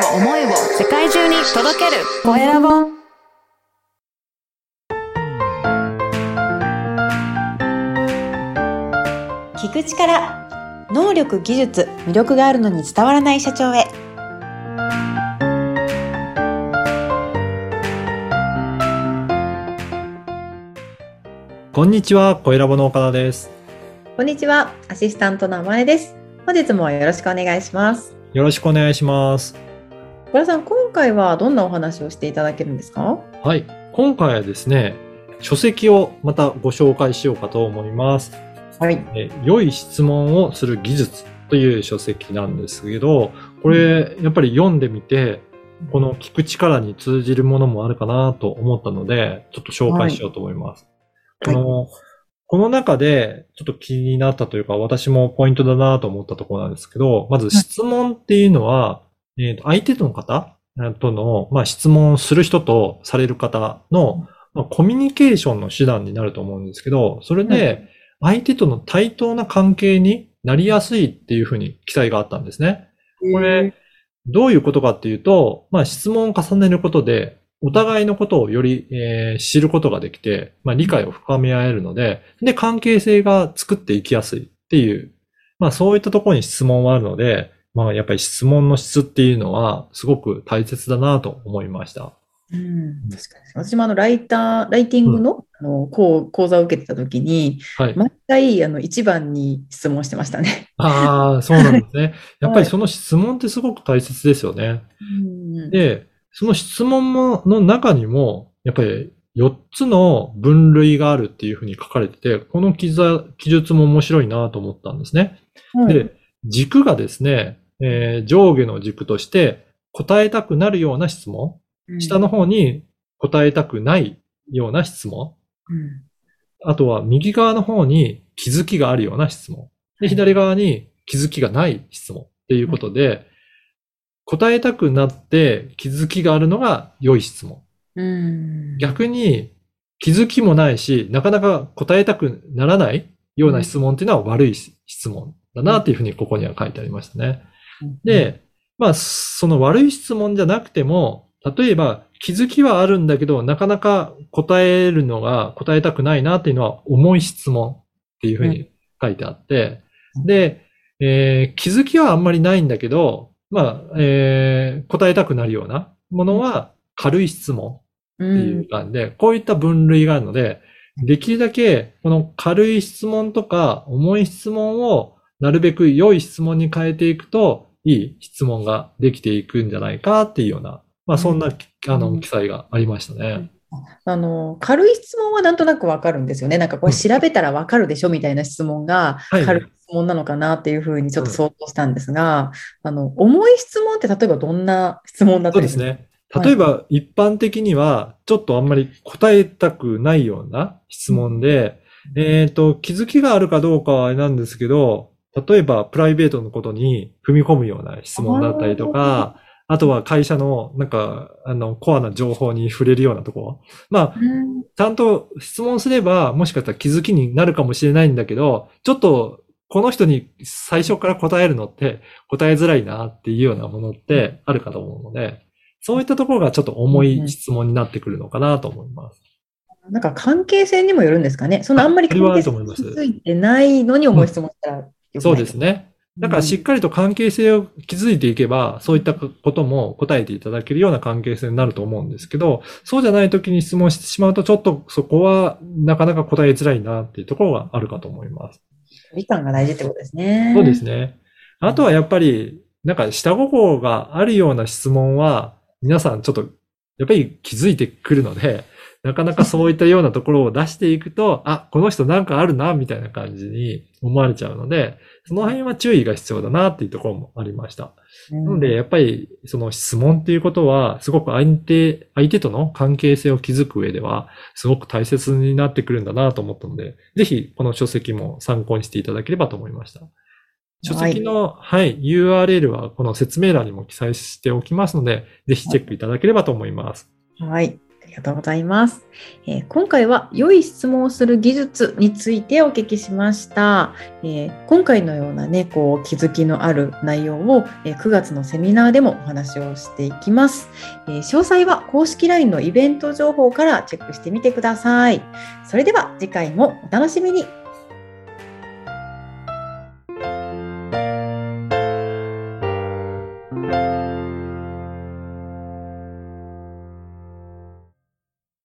を思いを世界中に届ける。コエラボ聞く力能力技術魅力があるのに伝わらない社長へ。こんにちは、小ラボの岡田です。こんにちはアシスタントのあまねです。本日もよろしくお願いします。よろしくお願いします。小田さん今回はどんなお話をしていただけるんですか？はい。今回はですね、書籍をまたご紹介しようかと思います。はいえ良い質問をする技術という書籍なんですけど、これ、やっぱり読んでみて、この聞く力に通じるものもあるかなと思ったので、ちょっと紹介しようと思います。はいこの、この中でちょっと気になったというか、私もポイントだなと思ったところなんですけど、まず質問っていうのは、えーと相手の方えーとの、まあ、質問する人とされる方の、まあ、コミュニケーションの手段になると思うんですけど、それで相手との対等な関係になりやすいっていうふうに記載があったんですね。これ、どういうことかっていうと、まあ、質問を重ねることで、お互いのことをより、えー知ることができて、まあ、理解を深め合えるので、で、関係性が作っていきやすいっていう、まあ、そういったところに質問はあるので、まあ、やっぱり質問の質っていうのは、すごく大切だなと思いました。うん、確かに私もあのライターライティングの,、あの講講座を受けてた時にはい。毎回あの一番に質問してましたね。ああ、そうなんですね。やっぱりその質問ってすごく大切ですよね。うんで、その質問もの中にも、やっぱり4つの分類があるっていうふうに書かれてて、この記ざ記述も面白いなと思ったんですね。はいで、軸がですね、えー上下の軸として答えたくなるような質問、下の方に答えたくないような質問、うん。あとは右側の方に気づきがあるような質問。で、左側に気づきがない質問。っていうことで、答えたくなって気づきがあるのが良い質問。うん。逆に気づきもないし、なかなか答えたくならないような質問っていうのは悪い質問だなっていうふうにここには書いてありましたね。で、まあ、その悪い質問じゃなくても、例えば気づきはあるんだけど、なかなか答えるのが答えたくないなっていうのは重い質問っていうふうに書いてあって、うん。で、えー気づきはあんまりないんだけど、まあ、えー答えたくなるようなものは軽い質問うっていうん感じで、こういった分類があるので、できるだけこの軽い質問とか重い質問をなるべく良い質問に変えていくと、いい質問ができていくんじゃないかっていうような、まあそんな、あの、うん。記載がありましたね。あの軽い質問はなんとなくわかるんですよね。なんかこれ調べたらわかるでしょみたいな質問がはい。軽い質問なのかなっていうふうにちょっと想像したんですが、あの重い質問って例えばどんな質問だったりそうですね。例えば、一般的には、ちょっとあんまり答えたくないような質問で、えっ、と、気づきがあるかどうかはあれなんですけど、例えばプライベートのことに踏み込むような質問だったりとか、あとは会社のなんか、あの、コアな情報に触れるようなところ。まあ、うんちゃんと質問すれば、もしかしたら気づきになるかもしれないんだけど、ちょっと、この人に最初から答えるのって答えづらいなっていうようなものってあるかと思うので、そういったところがちょっと重い質問になってくるのかなと思います。なんか関係性にもよるんですかね。そのあんまり関係性についてないのに重い質問したらそうですね。だからしっかりと関係性を築いていけば、そういったことも答えていただけるような関係性になると思うんですけど、そうじゃない時に質問してしまうと、ちょっとそこはなかなか答えづらいなっていうところがあるかと思います。距離感が大事ってことですね。そうですね。あとはやっぱり、なんか下心があるような質問は、皆さんちょっと、やっぱり気づいてくるので、なかなかそういったようなところを出していくと、あ、この人なんかあるな、みたいな感じに思われちゃうので、その辺は注意が必要だなっていうところもありました。うんなので、やっぱり、その質問っていうことは、すごく相手、相手との関係性を築く上では、すごく大切になってくるんだなと思ったので、ぜひ、この書籍も参考にしていただければと思いました。書籍の、はい、URL はこの説明欄にも記載しておきますので、ぜひチェックいただければと思います。はい。ありがとうございます。えー今回は良い質問をする技術についてお聞きしました。えー今回のようなね、こう気づきのある内容を、えー9月のセミナーでもお話をしていきます。えー詳細は公式 LINE のイベント情報からチェックしてみてください。それでは次回もお楽しみに。